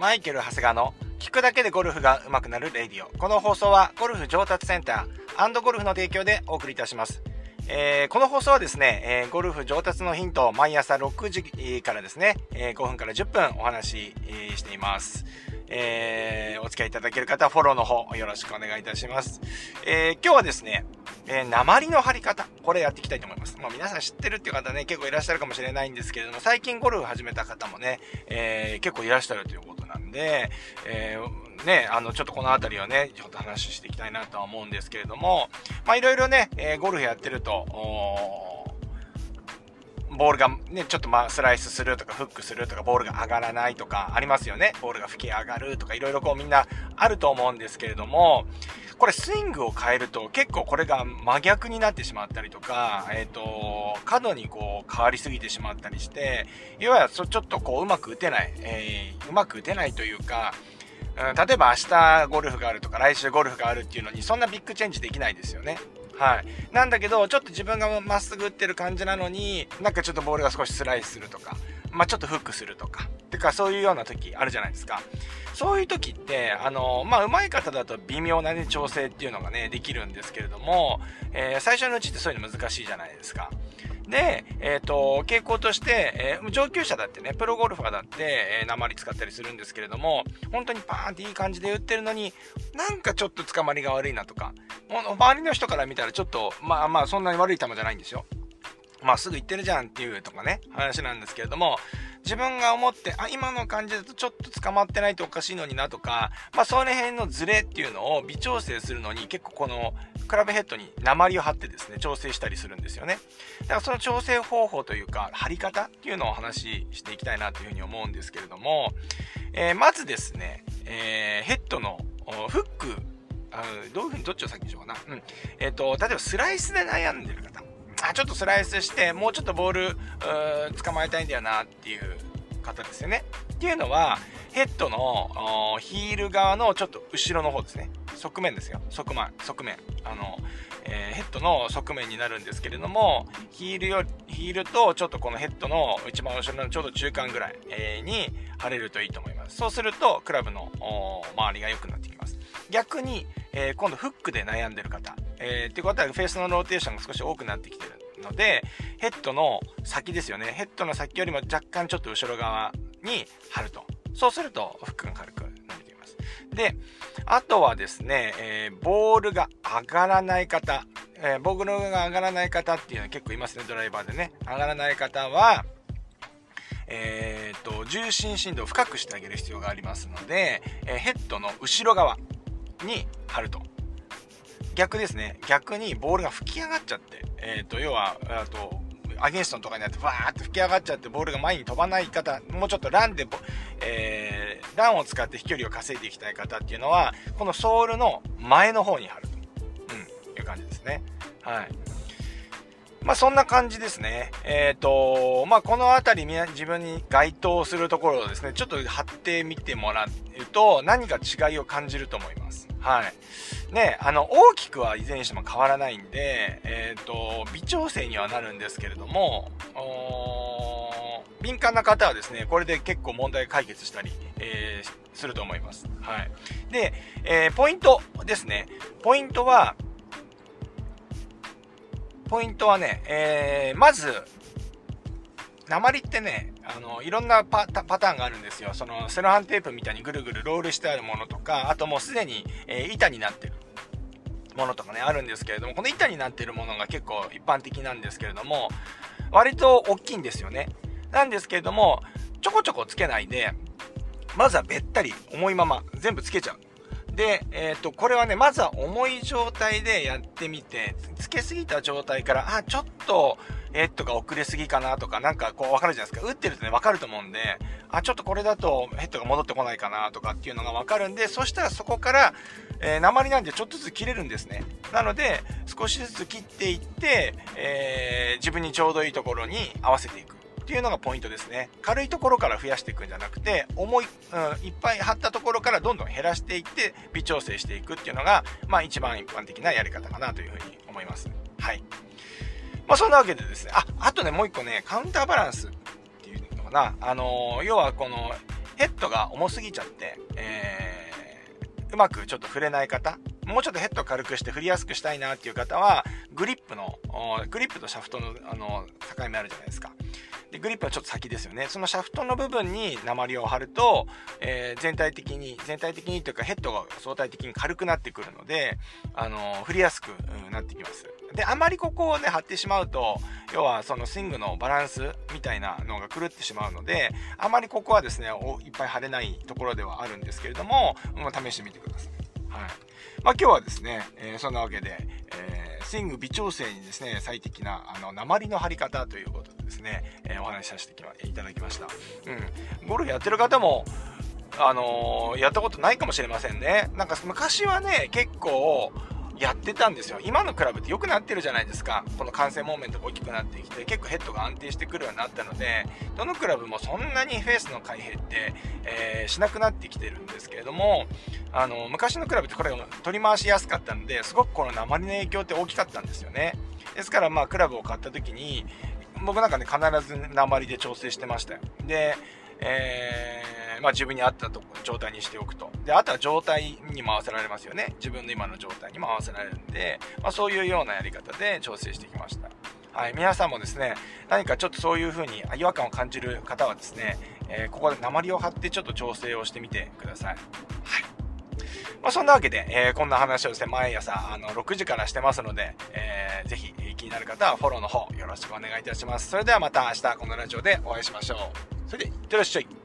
マイケル・長谷川の聞くだけでゴルフが上手くなるレディオ。この放送はゴルフ上達センターゴルフの提供でお送りいたします。えー、この放送はですね、えー、ゴルフ上達のヒントを毎朝6時からですね、えー、5分から10分お話し、えしています。え、お付き合いいただける方はフォローの方よろしくお願いいたします。え、今日はですね、えー、鉛の張り方、これやっていきたいと思います。まあ皆さん知ってるっていう方ね、結構いらっしゃるかもしれないんですけれども、最近ゴルフ始めた方もね、えー、結構いらっしゃるということなんで、えー、ね、あの、ちょっとこの辺りをね、ちょっと話していきたいなとは思うんですけれども、まあいろいろね、え、ゴルフやってると、ボールがね、ちょっとまあスライスするとかフックするとかボールが上がらないとかありますよね。ボールが吹き上がるとかいろいろこうみんなあると思うんですけれども、これスイングを変えると結構これが真逆になってしまったりとか、えっ、ー、と、角にこう変わりすぎてしまったりして、要はちょっとこううまく打てない、えー、うまく打てないというか、うん、例えば明日ゴルフがあるとか来週ゴルフがあるっていうのにそんなビッグチェンジできないですよね。はい。なんだけど、ちょっと自分がまっすぐ打ってる感じなのに、なんかちょっとボールが少しスライスするとか、まあ、ちょっとフックするとか、てかそういうような時あるじゃないですか。そういう時って、あの、まあ、上手い方だと微妙なね、調整っていうのがね、できるんですけれども、えー、最初のうちってそういうの難しいじゃないですか。で、えっ、ー、と、傾向として、えー、上級者だってね、プロゴルファーだって、えー、鉛使ったりするんですけれども、本当にパーンっていい感じで打ってるのに、なんかちょっと捕まりが悪いなとか、周りの人から見たらちょっと、まあまあそんなに悪い球じゃないんですよ。まあすぐ行ってるじゃんっていうとかね、話なんですけれども、自分が思って、あ、今の感じだとちょっと捕まってないとおかしいのになとか、まあその辺のズレっていうのを微調整するのに結構このクラブヘッドに鉛を貼ってですね、調整したりするんですよね。だからその調整方法というか、貼り方っていうのをお話ししていきたいなというふうに思うんですけれども、えー、まずですね、えー、ヘッドのフック、あどういうふうにどっちを先にしようかな。うん。えっ、ー、と、例えばスライスで悩んでる。ちょっとスライスして、もうちょっとボール、捕まえたいんだよなっていう方ですよね。っていうのは、ヘッドのヒール側のちょっと後ろの方ですね。側面ですよ。側面、側面。あの、えー、ヘッドの側面になるんですけれども、ヒールよ、ヒールとちょっとこのヘッドの一番後ろのちょうど中間ぐらい、に貼れるといいと思います。そうすると、クラブの周りが良くなってきます。逆に、えー、今度フックで悩んでる方、えー、ってことはフェースのローテーションが少し多くなってきてるので、ヘッドの先ですよね。ヘッドの先よりも若干ちょっと後ろ側に貼ると。そうすると、フックが軽く伸びています。で、あとはですね、えー、ボールが上がらない方、えー、ボールが上がらない方っていうのは結構いますね、ドライバーでね。上がらない方は、えーと、重心振動を深くしてあげる必要がありますので、えー、ヘッドの後ろ側に貼ると。逆ですね。逆にボールが吹き上がっちゃって、えっ、ー、と、要は、あと、アゲンストとかになって、バーって吹き上がっちゃって、ボールが前に飛ばない方、もうちょっとランで、えー、ランを使って飛距離を稼いでいきたい方っていうのは、このソールの前の方に貼ると。うん、いう感じですね。はい。まあそんな感じですね。えっ、ー、と、まあこの辺り自分に該当するところをですね、ちょっと貼ってみてもらうと何か違いを感じると思います？はい。ね、あの、大きくはいずれにしても変わらないんで、えっ、ー、と、微調整にはなるんですけれども、敏感な方はですね、これで結構問題解決したり、えー、すると思います。はい。で、えー、ポイントですね。ポイントは、ポイントはね、えー、まず、鉛ってね、あの、いろんなパターンがあるんですよ。その、セロハンテープみたいにぐるぐるロールしてあるものとか、あともうすでに、えー、板になってるものとかね、あるんですけれども、この板になってるものが結構一般的なんですけれども、割と大きいんですよね。なんですけれども、ちょこちょこつけないで、まずはべったり重いまま全部つけちゃう。で、えっ、ー、と、これはね、まずは重い状態でやってみて、つけすぎた状態から、あ、ちょっと、ヘッドが遅れすぎかなとか、なんかこうわかるじゃないですか。打ってるとね、わかると思うんで、あ、ちょっとこれだとヘッドが戻ってこないかなとかっていうのがわかるんで、そしたらそこから、えー、鉛なんでちょっとずつ切れるんですね。なので、少しずつ切っていって、えー、自分にちょうどいいところに合わせていく。っていうのがポイントですね。軽いところから増やしていくんじゃなくて、重い、うん、いっぱい張ったところからどんどん減らしていって、微調整していくっていうのが、まあ一番一般的なやり方かなというふうに思います。はい。まあそんなわけでですね、あ、あとね、もう一個ね、カウンターバランスっていうのかな。あのー、要はこの、ヘッドが重すぎちゃって、えー、うまくちょっと振れない方、もうちょっとヘッド軽くして振りやすくしたいなっていう方は、グリップの、グリップとシャフトのあの境目あるじゃないですか。グリップはちょっと先ですよね。そのシャフトの部分に鉛を貼ると、えー、全体的に、全体的にというかヘッドが相対的に軽くなってくるので、あのー、振りやすくなってきます。で、あまりここをね、貼ってしまうと、要はそのスイングのバランスみたいなのが狂ってしまうので、あまりここはですね、いっぱい貼れないところではあるんですけれども、まあ、試してみてください。はい。まあ、今日はですね、えー、そんなわけで、えー、スイング微調整にですね、最適な、あの、鉛の貼り方ということでですね、えー、お話しさせていただきました。うん。ゴルフやってる方も、あのやったことないかもしれませんね。なんか昔はね、結構、やってたんですよ。今のクラブって良くなってるじゃないですか。この完成モーメントが大きくなってきて、結構ヘッドが安定してくるようになったので、どのクラブもそんなにフェースの開閉って、えー、しなくなってきてるんですけれども、あの、昔のクラブってこれ取り回しやすかったので、すごくこの鉛の影響って大きかったんですよね。ですから、まあ、クラブを買った時に、僕なんかね、必ず鉛で調整してましたよ。で、えー、まあ、自分に合ったと状態にしておくと。で、あとは状態にも合わせられますよね。自分の今の状態にも合わせられるんで、まあ、そういうようなやり方で調整してきました。はい、皆さんもですね、何かちょっとそういう風に違和感を感じる方はですね、えー、ここで鉛を貼ってちょっと調整をしてみてください。はい。まあ、そんなわけで、えー、こんな話をですね、毎朝、あの、6時からしてますので、えー、ぜひ気になる方はフォローの方よろしくお願いいたします。それではまた明日このラジオでお会いしましょう。それで、いってらっしゃい。